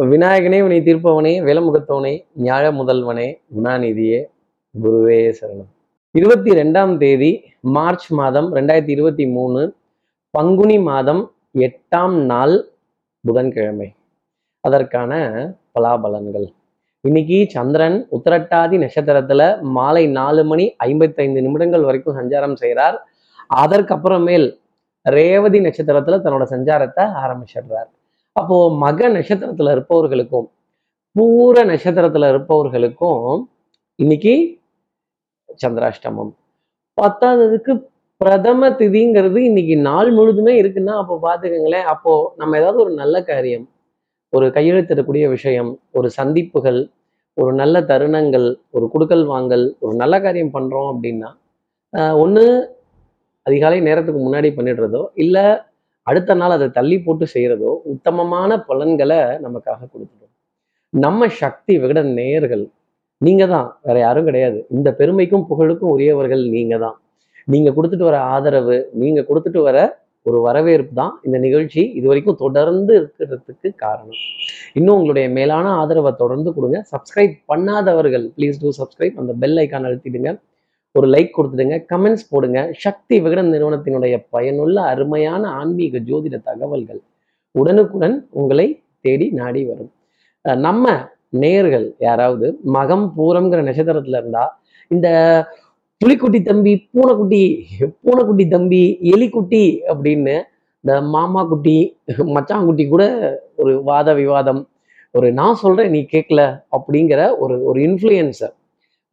விநாயகனே உனி தீர்ப்பவனே வேலமுகத்தவனே ஞாழ முதல்வனே குணாநிதியே குருவே சரணம். இருபத்தி ரெண்டாம் தேதி மார்ச் மாதம் ரெண்டாயிரத்தி இருபத்தி மூணு பங்குனி மாதம் எட்டாம் நாள் புதன்கிழமை. அதற்கான பலாபலன்கள். இன்னைக்கு சந்திரன் உத்திரட்டாதி நட்சத்திரத்துல மாலை நாலு மணி ஐம்பத்தைந்து நிமிடங்கள் வரைக்கும் சஞ்சாரம் செய்கிறார் அதற்கப்புறமேல் ரேவதி நட்சத்திரத்துல தன்னோட சஞ்சாரத்தை ஆரம்பிச்சிடுறார். அப்போ மக நட்சத்திரத்துல இருப்பவர்களுக்கும் பூர நட்சத்திரத்துல இருப்பவர்களுக்கும் இன்னைக்கு சந்திராஷ்டமம். பத்தாததுக்கு பிரதம திதிங்கிறது இன்னைக்கு நாள் முழுதுமே இருக்குன்னா அப்போ பார்த்துக்கங்களேன் அப்போ நம்ம ஏதாவது ஒரு நல்ல காரியம் ஒரு கையெழுத்திடக்கூடிய விஷயம் ஒரு சந்திப்புகள் ஒரு நல்ல தருணங்கள் ஒரு குடுக்கல் வாங்கல் ஒரு நல்ல காரியம் பண்றோம் அப்படின்னா ஒன்று அதிகாலை நேரத்துக்கு முன்னாடி பண்ணிடுறதோ இல்லை அடுத்த நாள் அதை தள்ளி போட்டு செய்யறதோ உத்தமமான பலன்களை நமக்காக கொடுத்துடும். நம்ம சக்தி விகட நேயர்கள் நீங்க தான் வேற யாரும் கிடையாது. இந்த பெருமைக்கும் புகழுக்கும் உரியவர்கள் நீங்க தான். நீங்க கொடுத்துட்டு வர ஆதரவு நீங்க கொடுத்துட்டு வர ஒரு வரவேற்பு தான் இந்த நிகழ்ச்சி இது வரைக்கும் தொடர்ந்து இருக்கிறதுக்கு காரணம். இன்னும் உங்களுடைய மேலான ஆதரவை தொடர்ந்து கொடுங்க. சப்ஸ்கிரைப் பண்ணாதவர்கள் ப்ளீஸ் டூ சப்ஸ்கிரைப் அந்த பெல் ஐக்கான் அழுத்திடுங்க. ஒரு லைக் கொடுத்துடுங்க கமெண்ட்ஸ் போடுங்க. சக்தி விகடன் நிறுவனத்தினுடைய பயனுள்ள அருமையான ஆன்மீக ஜோதிட தகவல்கள் உடனுக்குடன் உங்களை தேடி நாடி வரும். நம்ம நேர்கள் யாராவது மகம் பூரம்ங்கிற நட்சத்திரத்துல இருந்தா இந்த புலிக்குட்டி தம்பி பூனைக்குட்டி பூனைக்குட்டி தம்பி எலிக்குட்டி அப்படின்னு இந்த மாமா குட்டி மச்சாங்குட்டி கூட ஒரு வாத விவாதம் ஒரு நான் சொல்றேன் நீ கேட்கல அப்படிங்கிற ஒரு ஒரு இன்ஃப்ளூயன்ஸை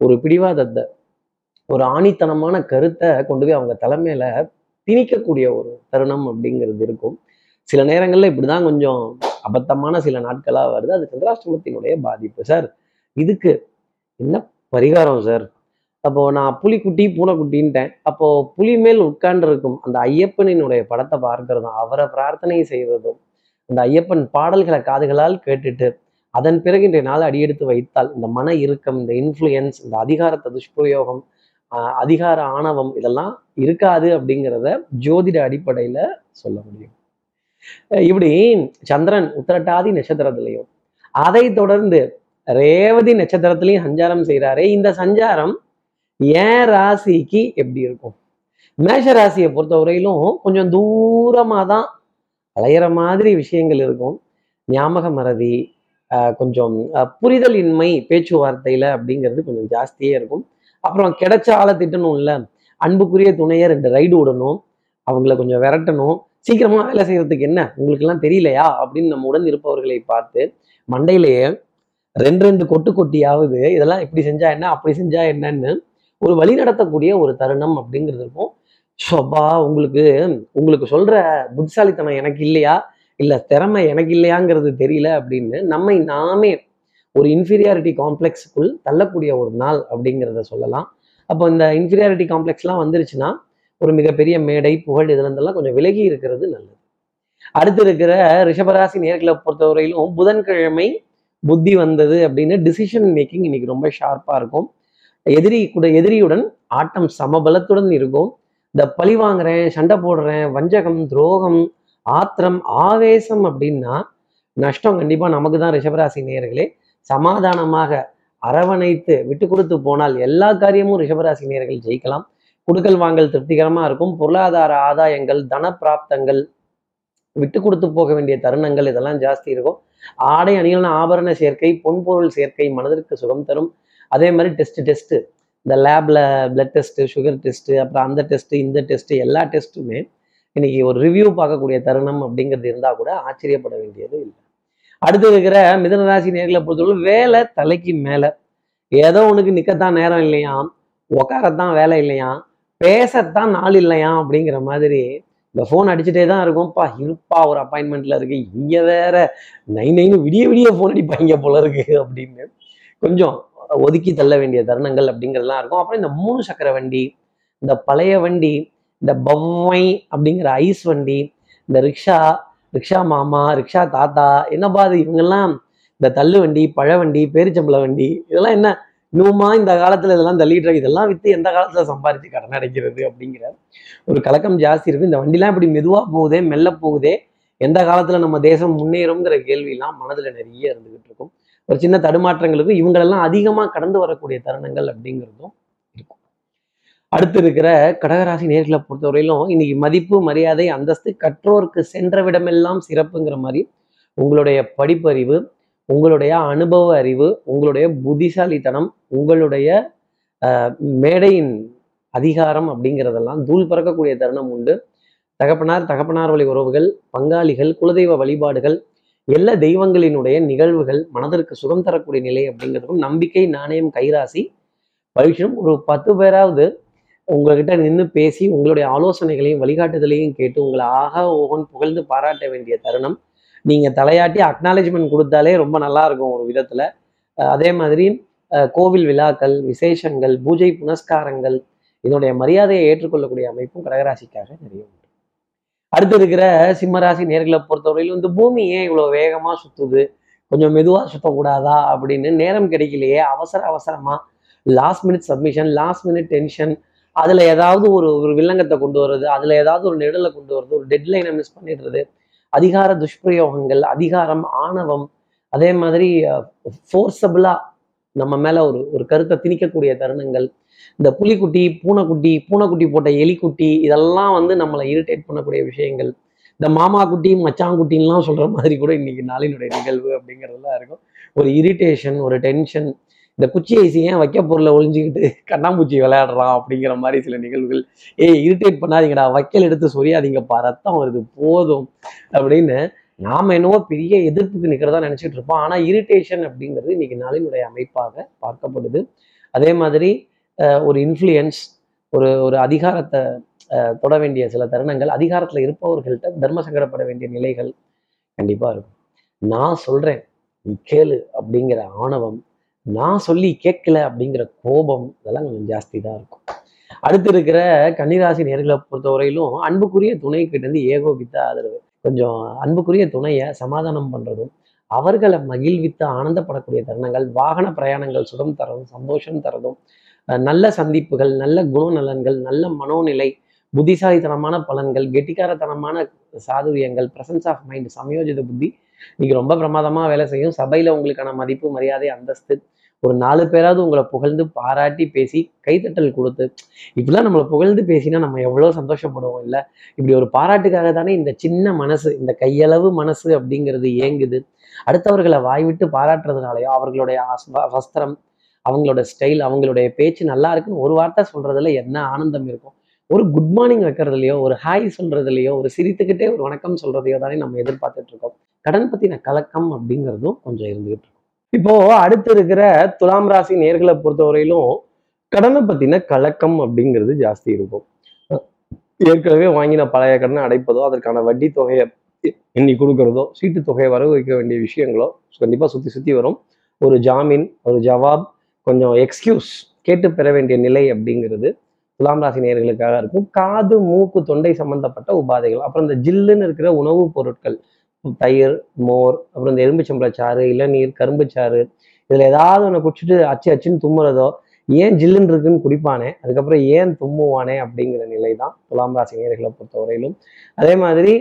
ஒரு பிடிவாதத்தை ஒரு ஆணித்தனமான கருத்தை கொண்டு போய் அவங்க தலைமையில திணிக்கக்கூடிய ஒரு தருணம் அப்படிங்கிறது இருக்கும். சில நேரங்களில் இப்படிதான் கொஞ்சம் அபத்தமான சில நாட்களா வருது. அது சந்திராஷ்டமத்தினுடைய பாதிப்பு சார். இதுக்கு என்ன பரிகாரம் சார்? அப்போ நான் புலிக்குட்டி பூனைக்குட்டின்ட்டேன் அப்போ புலி மேல் உட்கார்ந்துருக்கும் அந்த ஐயப்பனினுடைய படத்தை பார்க்கிறதும் அவரை பிரார்த்தனை செய்வதும் அந்த ஐயப்பன் பாடல்களை காதுகளால் கேட்டுட்டு அதன் பிறகு இன்றைய நாள் அடியெடுத்து வைத்தால் இந்த மன இறுக்கம் இந்த இன்ஃப்ளூயன்ஸ் இந்த அதிகாரத்தை துஷ்பிரயோகம் அதிகார ஆணவம் இதெல்லாம் இருக்காது அப்படிங்கிறத ஜோதிட அடிப்படையில சொல்ல முடியும். இப்படி சந்திரன் உத்திரட்டாதி நட்சத்திரத்திலையும் அதை தொடர்ந்து ரேவதி நட்சத்திரத்திலையும் சஞ்சாரம் செய்கிறாரே இந்த சஞ்சாரம் ஏன் ராசிக்கு எப்படி இருக்கும்? மேஷ ராசியை பொறுத்தவரையிலும் கொஞ்சம் தூரமாக தான் அலையிற மாதிரி விஷயங்கள் இருக்கும். ஞாபக மறதி கொஞ்சம் புரிதல் இன்மை பேச்சுவார்த்தையில அப்படிங்கிறது கொஞ்சம் ஜாஸ்தியே இருக்கும். அப்புறம் கிடைச்ச ஆளை திட்டணும் அன்புக்குரிய துணையை ரெண்டு ரைடு விடணும். அவங்கள கொஞ்சம் விரட்டணும். சீக்கிரமாக வேலை செய்யறதுக்கு என்ன? உங்களுக்கெல்லாம் தெரியலையா? அப்படின்னு நம்ம உடன் இருப்பவர்களை பார்த்து மண்டையிலேயே ரெண்டு ரெண்டு கொட்டு கொட்டியாவது இதெல்லாம் இப்படி செஞ்சா என்ன? அப்படி செஞ்சா என்னன்னு ஒரு வழி நடத்தக்கூடிய ஒரு தருணம் அப்படிங்கிறது இருக்கும். ஷோபா உங்களுக்கு உங்களுக்கு சொல்ற புத்திசாலித்தனம் எனக்கு இல்லையா? இல்லை திறமை எனக்கு இல்லையாங்கிறது தெரியல அப்படின்னு நம்மை நாமே ஒரு இன்ஃபீரியாரிட்டி காம்ப்ளெக்ஸுக்குள் தள்ளக்கூடிய ஒரு நாள் அப்படிங்கிறத சொல்லலாம். அப்போ இந்த இன்ஃபீரியாரிட்டி காம்ப்ளெக்ஸ்லாம் வந்துருச்சுன்னா ஒரு மிகப்பெரிய மேடை புகழ் இதுலேருந்தெல்லாம் கொஞ்சம் விலகி இருக்கிறது நல்லது. அடுத்து இருக்கிற ரிஷபராசி நேர்களை பொறுத்தவரையிலும் புதன்கிழமை புத்தி வந்தது அப்படின்னு டிசிஷன் மேக்கிங் இன்னைக்கு ரொம்ப ஷார்ப்பா இருக்கும். எதிரி கூட எதிரியுடன் ஆட்டம் சமபலத்துடன் இருக்கும். இந்த பழி வாங்குறேன் சண்டை போடுறேன் வஞ்சகம் துரோகம் ஆத்திரம் ஆவேசம் அப்படின்னா நஷ்டம் கண்டிப்பா நமக்கு தான் ரிஷபராசி நேர்களே. சமாதானமாக அரவணைத்து விட்டு கொடுத்து போனால் எல்லா காரியமும் ரிஷபராசி நேர்கள் ஜெயிக்கலாம். குடுக்கல் வாங்கல் திருப்திகரமாக இருக்கும். பொருளாதார ஆதாயங்கள் தன பிராப்தங்கள் விட்டு கொடுத்து போக வேண்டிய தருணங்கள் இதெல்லாம் ஜாஸ்தி இருக்கும். ஆடை அணிகளான ஆபரண சேர்க்கை பொன்பொருள் சேர்க்கை மனதிற்கு சுகம் தரும். அதே மாதிரி டெஸ்ட் டெஸ்ட் இந்த லேப்ல பிளட் டெஸ்ட் சுகர் டெஸ்ட் அப்புறம் அந்த டெஸ்ட் இந்த டெஸ்ட் எல்லா டெஸ்ட்டுமே இன்னைக்கு ஒரு ரிவ்யூ பார்க்கக்கூடிய தருணம் அப்படிங்கிறது இருந்தால் கூட ஆச்சரியப்பட வேண்டியது இல்லை. அடுத்து இருக்கிற மிதனராசி நேர்களை பொறுத்தவரை வேலை தலைக்கு மேலே. ஏதோ உனக்கு நிற்கத்தான் நேரம் இல்லையா? உக்காரத்தான் வேலை இல்லையா? பேசத்தான் நாள் இல்லையா? அப்படிங்கிற மாதிரி இந்த ஃபோன் அடிச்சுட்டே தான் இருக்கும்ப்பா இருப்பா ஒரு அப்பாயின்மெண்ட்ல இருக்கு. இங்கே வேற நைன் நைன் விடிய விடிய ஃபோன் அடிப்பாங்க போல இருக்கு அப்படின்னு கொஞ்சம் ஒதுக்கி தள்ள வேண்டிய தருணங்கள் அப்படிங்கிறதுலாம் இருக்கும். அப்புறம் இந்த மூணு சக்கர வண்டி இந்த பழைய வண்டி இந்த பவ்வை அப்படிங்கிற ஐஸ் வண்டி இந்த ரிக்ஷா ரிக்ஷா மாமா ரிக்ஷா தாத்தா என்னப்பா அது இவங்கெல்லாம் இந்த தள்ளு வண்டி பழ வண்டி பேரிச்சம்பள வண்டி இதெல்லாம் என்ன? இன்னுமா இந்த காலத்துல இதெல்லாம் தள்ளிட்டு இதெல்லாம் வித்து எந்த காலத்துல சம்பாரிச்சு கடன் அடைக்கிறது அப்படிங்கிற ஒரு கலக்கம் ஜாஸ்தி இருக்கு. இந்த வண்டிலாம் இப்படி மெதுவா போகுதே மெல்ல போகுதே எந்த காலத்துல நம்ம தேசம் முன்னேறுங்கிற கேள்வியெல்லாம் மனதுல நிறைய இருந்துகிட்டு இருக்கும். ஒரு சின்ன தடுமாற்றங்களுக்கு இவங்களெல்லாம் அதிகமா கடந்து வரக்கூடிய தருணங்கள் அப்படிங்கிறதும் அடுத்து இருக்கிற கடகராசி நேர்களை பொறுத்தவரையிலும் இன்னைக்கு மதிப்பு மரியாதை அந்தஸ்து கற்றோருக்கு சென்ற விடமெல்லாம் சிறப்புங்கிற மாதிரி உங்களுடைய படிப்பறிவு உங்களுடைய அனுபவ அறிவு உங்களுடைய புத்திசாலித்தனம் உங்களுடைய மேடையின் அதிகாரம் அப்படிங்கிறதெல்லாம் தூள் பறக்கக்கூடிய தருணம் உண்டு. தகப்பனார் தகப்பனார் வழி உறவுகள் பங்காளிகள் குலதெய்வ வழிபாடுகள் எல்லா தெய்வங்களினுடைய நிகழ்வுகள் மனதிற்கு சுகம் தரக்கூடிய நிலை அப்படிங்கிறதுக்கும் நம்பிக்கை நாணயம் கைராசி. பவிஷம் ஒரு பத்து பேராவது உங்ககிட்ட நின்று பேசி உங்களுடைய ஆலோசனைகளையும் வழிகாட்டுதலையும் கேட்டு உங்களை ஆக ஓகன் புகழ்ந்து பாராட்ட வேண்டிய தருணம். நீங்க தலையாட்டி அக்னாலேஜ்மெண்ட் கொடுத்தாலே ரொம்ப நல்லா இருக்கும் ஒரு விதத்துல. அதே மாதிரி கோவில் விழாக்கள் விசேஷங்கள் பூஜை புனஸ்காரங்கள் இதனுடைய மரியாதையை ஏற்றுக்கொள்ளக்கூடிய அமைப்பும் கடகராசிக்காக நிறைய உண்டு. அடுத்து இருக்கிற சிம்மராசி நேர்களை பொறுத்தவரையிலும் இந்த பூமி ஏன் இவ்வளவு வேகமா சுத்துது? கொஞ்சம் மெதுவா சுத்தக்கூடாதா? அப்படின்னு நேரம் கிடைக்கலையே. அவசர அவசரமா last minute submission last minute tension அதுல ஏதாவது ஒரு ஒரு வில்லங்கத்தை கொண்டு வர்றது அதுல ஏதாவது ஒரு நெடலை கொண்டு வர்றது ஒரு டெட்லைனை மிஸ் பண்ணிடுறது அதிகார துஷ்பிரயோகங்கள் அதிகாரம் ஆணவம் அதே மாதிரி ஃபோர்ஸபிளா நம்ம மேல ஒரு ஒரு கருத்தை திணிக்கக்கூடிய தருணங்கள் இந்த புலிக்குட்டி பூனைக்குட்டி பூனைக்குட்டி போட்ட எலிக்குட்டி இதெல்லாம் வந்து நம்மளை இரிட்டேட் பண்ணக்கூடிய விஷயங்கள் இந்த மாமா குட்டி மச்சாங்குட்டின்லாம் சொல்ற மாதிரி கூட இன்னைக்கு நாளினுடைய நிகழ்வு அப்படிங்கிறதுலாம் இருக்கும். ஒரு இரிட்டேஷன் ஒரு டென்ஷன் இந்த குச்சி ஐசி ஏன் வைக்க பொருளை ஒழிஞ்சிக்கிட்டு கண்ணாம்பூச்சி விளையாடுறான் அப்படிங்கிற மாதிரி சில நிகழ்வுகள். ஏய் இரிட்டேட் பண்ணாதீங்கடா. வைக்கல் எடுத்து சொரியாதீங்கப்பா. ரத்தம் வருது போதும் அப்படின்னு நாம என்னவோ பெரிய எதிர்ப்புக்கு நிற்கிறதா நினைச்சிட்டு இருப்போம். ஆனா இரிட்டேஷன் அப்படிங்கிறது இன்னைக்கு நாளினுடைய அமைப்பாக பார்க்கப்படுது. அதே மாதிரி ஒரு இன்ஃப்ளூயன்ஸ் ஒரு ஒரு அதிகாரத்தை தொட வேண்டிய சில தருணங்கள் அதிகாரத்துல இருப்பவர்கள்ட்ட தர்ம சங்கடப்பட வேண்டிய நிலைகள் கண்டிப்பா இருக்கும். நான் சொல்றேன் நீ கேளு அப்படிங்கிற ஆணவம் நான் சொல்லி கேட்கல அப்படிங்கிற கோபம் இதெல்லாம் கொஞ்சம் ஜாஸ்தி தான் இருக்கும். அடுத்து இருக்கிற கன்னிராசி நேர்களை பொறுத்தவரையிலும் அன்புக்குரிய துணை கிட்டேருந்து ஏகோபித்த ஆதரவு. கொஞ்சம் அன்புக்குரிய துணையை சமாதானம் பண்றதும் அவர்களை மகிழ்வித்து ஆனந்தப்படக்கூடிய தருணங்கள் வாகன பிரயாணங்கள் சுகம் தரதும் சந்தோஷம் தரதும் அஹ் நல்ல சந்திப்புகள் நல்ல குணநலன்கள் நல்ல மனோநிலை புத்திசாலித்தனமான பலன்கள் கெட்டிக்காரத்தனமான சாதுரியங்கள் பிரசன்ஸ் ஆஃப் மைண்ட் சமயோஜித புத்தி இன்னைக்கு ரொம்ப பிரமாதமா வேலை செய்யும். சபையில உங்களுக்கான மதிப்பு மரியாதை அந்தஸ்து ஒரு நாலு பேராவது உங்களை புகழ்ந்து பாராட்டி பேசி கைத்தட்டல் கொடுத்து இப்படிலாம் நம்மளை புகழ்ந்து பேசினா நம்ம எவ்வளோ சந்தோஷப்படுவோம் இல்லை? இப்படி ஒரு பாராட்டுக்காக தானே இந்த சின்ன மனசு இந்த கையளவு மனசு அப்படிங்கிறது ஏங்குது அடுத்தவர்களை வாய்விட்டு பாராட்டுறதுனாலயோ அவர்களுடைய வஸ்திரம் அவங்களோட ஸ்டைல் அவங்களுடைய பேச்சு நல்லா இருக்குன்னு ஒரு வார்த்தை சொல்றதுல என்ன ஆனந்தம் இருக்கும்? ஒரு குட் மார்னிங் வைக்கிறதுலையோ ஒரு ஹாய் சொல்றதுலையோ ஒரு சிரித்துக்கிட்டே ஒரு வணக்கம் சொல்றதையோ தானே நம்ம எதிர்பார்த்துட்டு இருக்கோம். கடன் பத்தின கலக்கம் அப்படிங்கிறதும் கொஞ்சம் இருந்துகிட்டு இருக்கும். இப்போ அடுத்து இருக்கிற துலாம் ராசி நேர்களை பொறுத்தவரையிலும் கடனை பத்தின கலக்கம் அப்படிங்கிறது ஜாஸ்தி இருக்கும். ஏற்கனவே வாங்கின பழைய கடனை அடைப்பதோ அதற்கான வட்டி தொகையை எண்ணி கொடுக்கறதோ சீட்டு தொகையை வரவு வைக்க வேண்டிய விஷயங்களோ கண்டிப்பா சுத்தி சுத்தி வரும். ஒரு ஜாமீன் ஒரு ஜவாப் கொஞ்சம் எக்ஸ்கியூஸ் கேட்டு பெற வேண்டிய நிலை அப்படிங்கிறது துலாம் ராசி நேர்களுக்காக இருக்கும். காது மூக்கு தொண்டை சம்பந்தப்பட்ட உபாதைகள். அப்புறம் இந்த ஜில்லுன்னு இருக்கிற உணவுப் பொருட்கள். தயிர் மோர் அப்புறம் இந்த எலும்புச்சம்பளச்சாறு இளநீர் கரும்புச்சாறு இதில் ஏதாவது ஒன்று குடிச்சிட்டு அச்சு அச்சுன்னு தும்முறதோ ஏன் ஜில்லுன்னு இருக்குன்னு குடிப்பானே அதுக்கப்புறம் ஏன் தும்முவானே அப்படிங்கிற நிலை தான் துலாம் ராசி நேர்களை பொறுத்தவரையிலும். அதே மாதிரி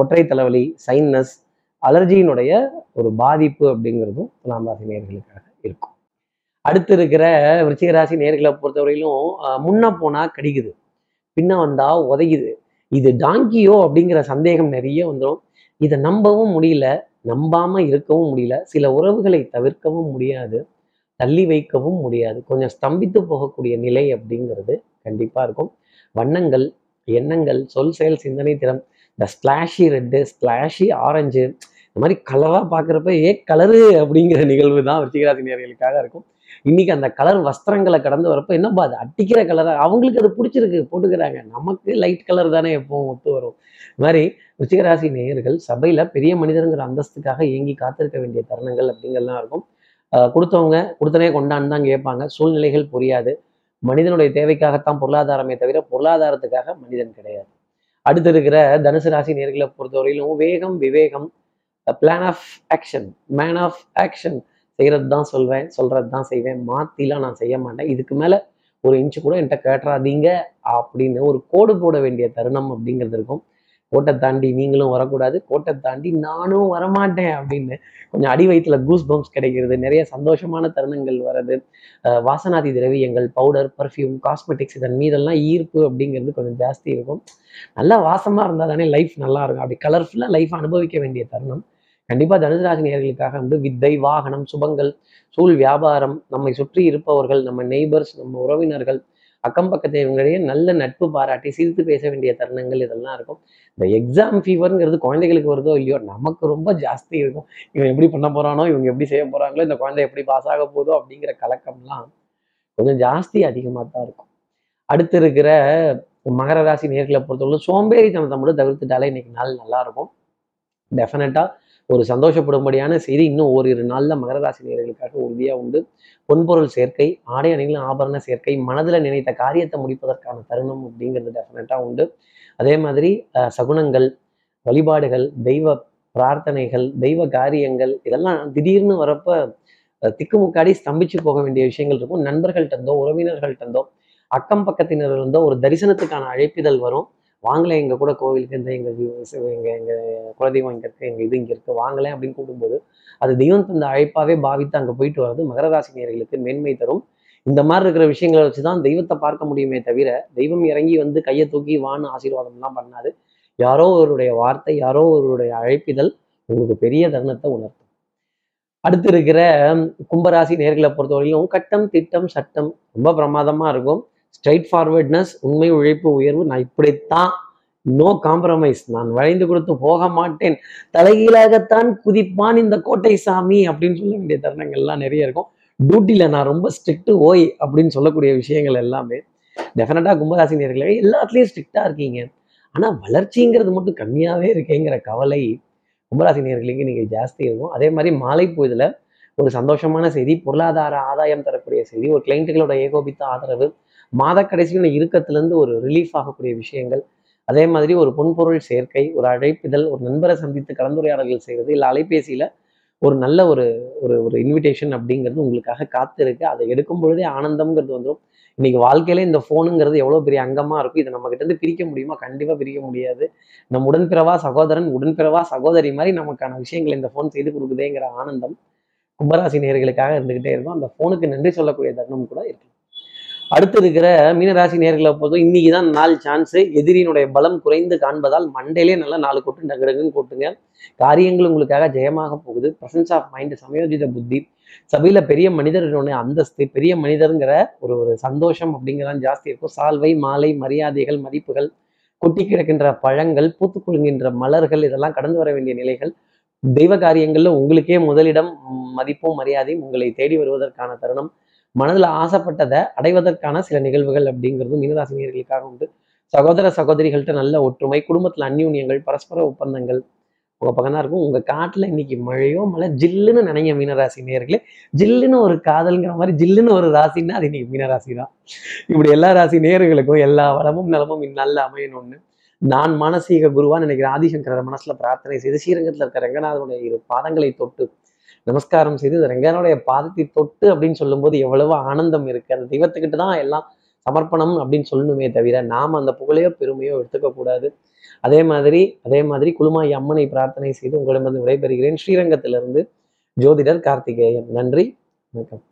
ஒற்றை தலைவலி சைன்னஸ் அலர்ஜியினுடைய ஒரு பாதிப்பு அப்படிங்கிறதும் துலாம் ராசி நேர்களுக்காக இருக்கும். அடுத்து இருக்கிற விருச்சிகராசி நேர்களை பொறுத்தவரையிலும் முன்ன போனா கடிக்குது. பின்ன வந்தா உதைக்குது. இது டாங்கியோ அப்படிங்கிற சந்தேகம் நிறைய வந்துடும் இதை நம்பவும் முடியல நம்பாம இருக்கவும் முடியல சில உறவுகளை தவிர்க்கவும் முடியாது தள்ளி வைக்கவும் முடியாது. கொஞ்சம் ஸ்தம்பித்து போகக்கூடிய நிலை அப்படிங்கிறது கண்டிப்பா இருக்கும். வண்ணங்கள் எண்ணங்கள் சொல் செயல் சிந்தனை திறம். இந்த ஸ்லாஷி ரெட்டு ஸ்லாஷி ஆரஞ்சு இந்த மாதிரி கலராக பார்க்குறப்ப ஏ கலரு அப்படிங்கிற நிகழ்வு தான் விருச்சிகராசி நேர்களுக்காக இருக்கும். இன்னைக்கு அந்த கலர் வஸ்திரங்களை கடந்து வரப்ப என்னப்பா அது அட்டிக்கிற கலரா? அவங்களுக்கு அது பிடிச்சிருக்கு போட்டுக்கிறாங்க. நமக்கு லைட் கலர் தானே எப்பவும் ஒத்து வரும். இது மாதிரி ருச்சிகராசி நேயர்கள் சபையில பெரிய மனிதருங்கிற அந்தஸ்துக்காக ஏங்கி காத்திருக்க வேண்டிய தருணங்கள் அப்படிங்கறதுலாம் இருக்கும். கொடுத்தவங்க கொடுத்தனே கொண்டான்னு தான் கேட்பாங்க. சூழ்நிலைகள் புரியாது. மனிதனுடைய தேவைக்காகத்தான் பொருளாதாரமே தவிர பொருளாதாரத்துக்காக மனிதன் கிடையாது. அடுத்து இருக்கிற தனுசு ராசி நேர்களை பொறுத்தவரையிலும் வேகம் விவேகம் plan of action man of action செய்கிறது தான் சொல்வேன் சொல்கிறது தான் செய்வேன். மாற்றிலாம் நான் செய்ய மாட்டேன். இதுக்கு மேலே ஒரு இன்ச்சு கூட என்கிட்ட கேட்டுறாதீங்க அப்படின்னு ஒரு கோடு போட வேண்டிய தருணம் அப்படிங்கிறது இருக்கும். கோட்டை தாண்டி நீங்களும் வரக்கூடாது. கோட்டை தாண்டி நானும் வரமாட்டேன் அப்படின்னு கொஞ்சம் அடி வயிற்றுல கூஸ் பம்ப்ஸ் கிடைக்கிறது நிறைய சந்தோஷமான தருணங்கள் வர்றது வாசனாதி திரவியங்கள் பவுடர் பர்ஃப்யூம் காஸ்மெட்டிக்ஸ் இதன் மீதெல்லாம் ஈர்ப்பு அப்படிங்கிறது கொஞ்சம் ஜாஸ்தி இருக்கும். நல்லா வாசமாக இருந்தால் தானே லைஃப் நல்லா இருக்கும். அப்படி கலர்ஃபுல்லாக லைஃப் அனுபவிக்க வேண்டிய தருணம். கண்டிப்பாக தனுசு ராசி நேயர்களுக்காக வந்து வித்தை வாகனம் சுபங்கள் சூழ் வியாபாரம் நம்மை சுற்றி இருப்பவர்கள் நம்ம நெய்பர்ஸ் நம்ம உறவினர்கள் அக்கம் பக்கத்து இவங்களிடையே நல்ல நட்பு பாராட்டி சிரித்து பேச வேண்டிய தருணங்கள் இதெல்லாம் இருக்கும். இந்த எக்ஸாம் ஃபீவருங்கிறது குழந்தைகளுக்கு வருதோ இல்லையோ நமக்கு ரொம்ப ஜாஸ்தி இருக்கும். இவன் எப்படி பண்ண போறானோ இவங்க எப்படி செய்ய போறாங்களோ இந்த குழந்தை எப்படி பாஸ் ஆக போதோ அப்படிங்கிற கலக்கம்லாம் கொஞ்சம் ஜாஸ்தி அதிகமாக தான் இருக்கும். அடுத்து இருக்கிற மகர ராசி நேர்களை பொறுத்தவரை சோம்பேறித்தனத்தை மட்டும் தவிர்த்துட்டாலே இன்னைக்கு நாள் நல்லா இருக்கும். டெஃபினட்டாக ஒரு சந்தோஷப்படும்படியான செய்தி இன்னும் ஓரிரு நாளில் மகர ராசி நேர்களுக்காக உறுதியாக உண்டு. பொன்பொருள் சேர்க்கை ஆடை அணிகள் ஆபரண சேர்க்கை மனதில் நினைத்த காரியத்தை முடிப்பதற்கான தருணம் அப்படிங்கிறது டெஃபினட்டாக உண்டு. அதே மாதிரி சகுனங்கள் வழிபாடுகள் தெய்வ பிரார்த்தனைகள் தெய்வ காரியங்கள் இதெல்லாம் திடீர்னு வரப்ப திக்குமுக்காடி ஸ்தம்பிச்சு போக வேண்டிய விஷயங்கள் இருக்கும். நண்பர்கள்ட்டந்தோ உறவினர்கள்ட்டந்தோ அக்கம் பக்கத்தினர் இருந்தோ ஒரு தரிசனத்துக்கான அழைப்பிதழ் வரும். வாங்கலை எங்க கூட கோவிலுக்கு இந்த எங்க வி- எங்கள் எங்க குலதெய்வம் இங்கே இருக்குது எங்கள் இது இங்கே இருக்குது வாங்கலை அப்படின்னு கூப்பிடும்போது அது தெய்வம் தந்த அழைப்பாவே பாவித்து அங்கே போயிட்டு வர்றது மகர ராசி நேர்களுக்கு மேன்மை தரும். இந்த மாதிரி இருக்கிற விஷயங்களை வச்சுதான் தெய்வத்தை பார்க்க முடியுமே தவிர தெய்வம் இறங்கி வந்து கையை தூக்கி வான்னு ஆசீர்வாதம்லாம் பண்ணாது. யாரோ ஒருவருடைய வார்த்தை யாரோ ஒருவருடைய அழைப்பிதழ் உங்களுக்கு பெரிய தருணத்தை உணர்த்தும். அடுத்து இருக்கிற கும்பராசி நேர்களை பொறுத்தவரையிலும் கட்டம் திட்டம் சட்டம் ரொம்ப பிரமாதமா இருக்கும். ஸ்ட்ரைட் ஃபார்வர்ட்னஸ் உண்மை உழைப்பு உயர்வு நான் இப்படித்தான் நோ காம்ப்ரமைஸ் நான் வளைந்து கொடுத்து போக மாட்டேன். தலைகீழாகத்தான் குதிப்பான் இந்த கோட்டை சாமி அப்படின்னு சொல்ல வேண்டிய தருணங்கள்லாம் நிறைய இருக்கும். டியூட்டியில் நான் ரொம்ப ஸ்ட்ரிக்ட் ஓய் அப்படின்னு சொல்லக்கூடிய விஷயங்கள் எல்லாமே டெஃபினட்டாக கும்பராசி நேர்களே எல்லாத்துலேயும் ஸ்ட்ரிக்டாக இருக்கீங்க. ஆனால் வளர்ச்சிங்கிறது மட்டும் கம்மியாகவே இருக்கேங்கிற கவலை கும்பராசி நேர்களுக்கு நீங்க ஜாஸ்தி இருக்கும். அதே மாதிரி மாலை பொழுதுல ஒரு சந்தோஷமான செய்தி பொருளாதார ஆதாயம் தரக்கூடிய செய்தி ஒரு கிளைண்ட்டுகளோட ஏகோபித்த ஆதரவு மாத கடைசியான இறுக்கத்திலிருந்து ஒரு ரிலீஃப் ஆகக்கூடிய விஷயங்கள். அதே மாதிரி ஒரு பொன்பொருள் சேர்க்கை ஒரு அழைப்பிதழ் ஒரு நண்பரை சந்தித்து கலந்துரையாடல்கள் செய்கிறது இல்லை அலைபேசியில ஒரு நல்ல ஒரு ஒரு ஒரு இன்விடேஷன் அப்படிங்கிறது உங்களுக்காக காத்து இருக்கு அதை எடுக்கும் பொழுதே ஆனந்தம்ங்கிறது வந்துடும் இன்னைக்கு வாழ்க்கையில இந்த ஃபோனுங்கிறது எவ்வளோ பெரிய அங்கமா இருக்கும். இதை நம்ம கிட்டேருந்து பிரிக்க முடியுமா? கண்டிப்பாக பிரிக்க முடியாது. நம் உடன்பிறவா சகோதரன் உடன்பிறவா சகோதரி மாதிரி நமக்கான விஷயங்களை இந்த ஃபோன் செய்து கொடுக்குதேங்கிற ஆனந்தம். கும்பராசி நேர்களுக்காக இருந்துகிட்டே இருக்கும். அந்த ஃபோனுக்கு நன்றி சொல்லக்கூடிய தருணம் கூட இருக்கு அடுத்து இருக்கிற மீனராசி நேர்களை பொறுத்தவரை இன்னைக்கு தான் நாலு சான்ஸு எதிரியினுடைய பலம் குறைந்து காண்பதால் மண்டையிலே நல்லா நாலு கொட்டு டகுடகுன்னு கொட்டுங்க. காரியங்கள் உங்களுக்காக ஜெயமாக போகுது. பிரசன்ஸ் ஆஃப் மைண்ட் சமயோஜித புத்தி. சபையில் பெரிய மனிதர்களுடைய அந்தஸ்து. பெரிய மனிதருங்கிற ஒரு ஒரு சந்தோஷம் அப்படிங்கிறதான் ஜாஸ்தி இருக்கும். சால்வை மாலை மரியாதைகள் மதிப்புகள். கொட்டி கிடக்கின்ற பழங்கள் பூத்து குலுங்குகின்ற மலர்கள் இதெல்லாம் கடந்து வர வேண்டிய நிலைகள். தெய்வ காரியங்களில் உங்களுக்கே முதலிடம் மதிப்பும் மரியாதையும் உங்களை தேடி வருவதற்கான தருணம். மனதில் ஆசைப்பட்டதை அடைவதற்கான சில நிகழ்வுகள் அப்படிங்கிறது மீனராசினியர்களுக்காக உண்டு. சகோதர சகோதரிகள்கிட்ட நல்ல ஒற்றுமை குடும்பத்தில் அந்யூன்யங்கள் பரஸ்பர ஒப்பந்தங்கள் உங்க பக்கம் தான் இருக்கும். உங்க காட்டில் இன்னைக்கு மழையோ மழை ஜில்லுன்னு நினைங்க மீனராசி நேர்களே ஜில்லுன்னு ஒரு காதல்ங்கிற மாதிரி ஜில்லுன்னு ஒரு ராசின்னா அது இன்னைக்கு மீனராசி தான் இப்படி எல்லா ராசி நேர்களுக்கும் எல்லா வளமும் நலமும் இந்நல்ல அமையணும்னு நான் மானசீக குருவா நினைக்கிற ஆதிசங்கர மனசுல பிரார்த்தனை செய்து ஸ்ரீரங்கத்தில் இருக்கிற ரங்கநாதனுடைய இரு பாதங்களை தொட்டு நமஸ்காரம் செய்து ரங்கனுடைய பாதத்தை தொட்டு அப்படின்னு சொல்லும்போது எவ்வளவு ஆனந்தம் இருக்கு. அந்த தெய்வத்துக்கிட்ட தான் எல்லாம் சமர்ப்பணம் அப்படின்னு சொல்லணுமே தவிர நாம் அந்த புகழையோ பெருமையோ எடுத்துக்க கூடாது. அதே மாதிரி அதே மாதிரி குழுமாய் அம்மனை பிரார்த்தனை செய்து உங்களிடமிருந்து விடைபெறுகிறேன். ஸ்ரீரங்கத்திலிருந்து ஜோதிடர் கார்த்திகேயன். நன்றி வணக்கம்.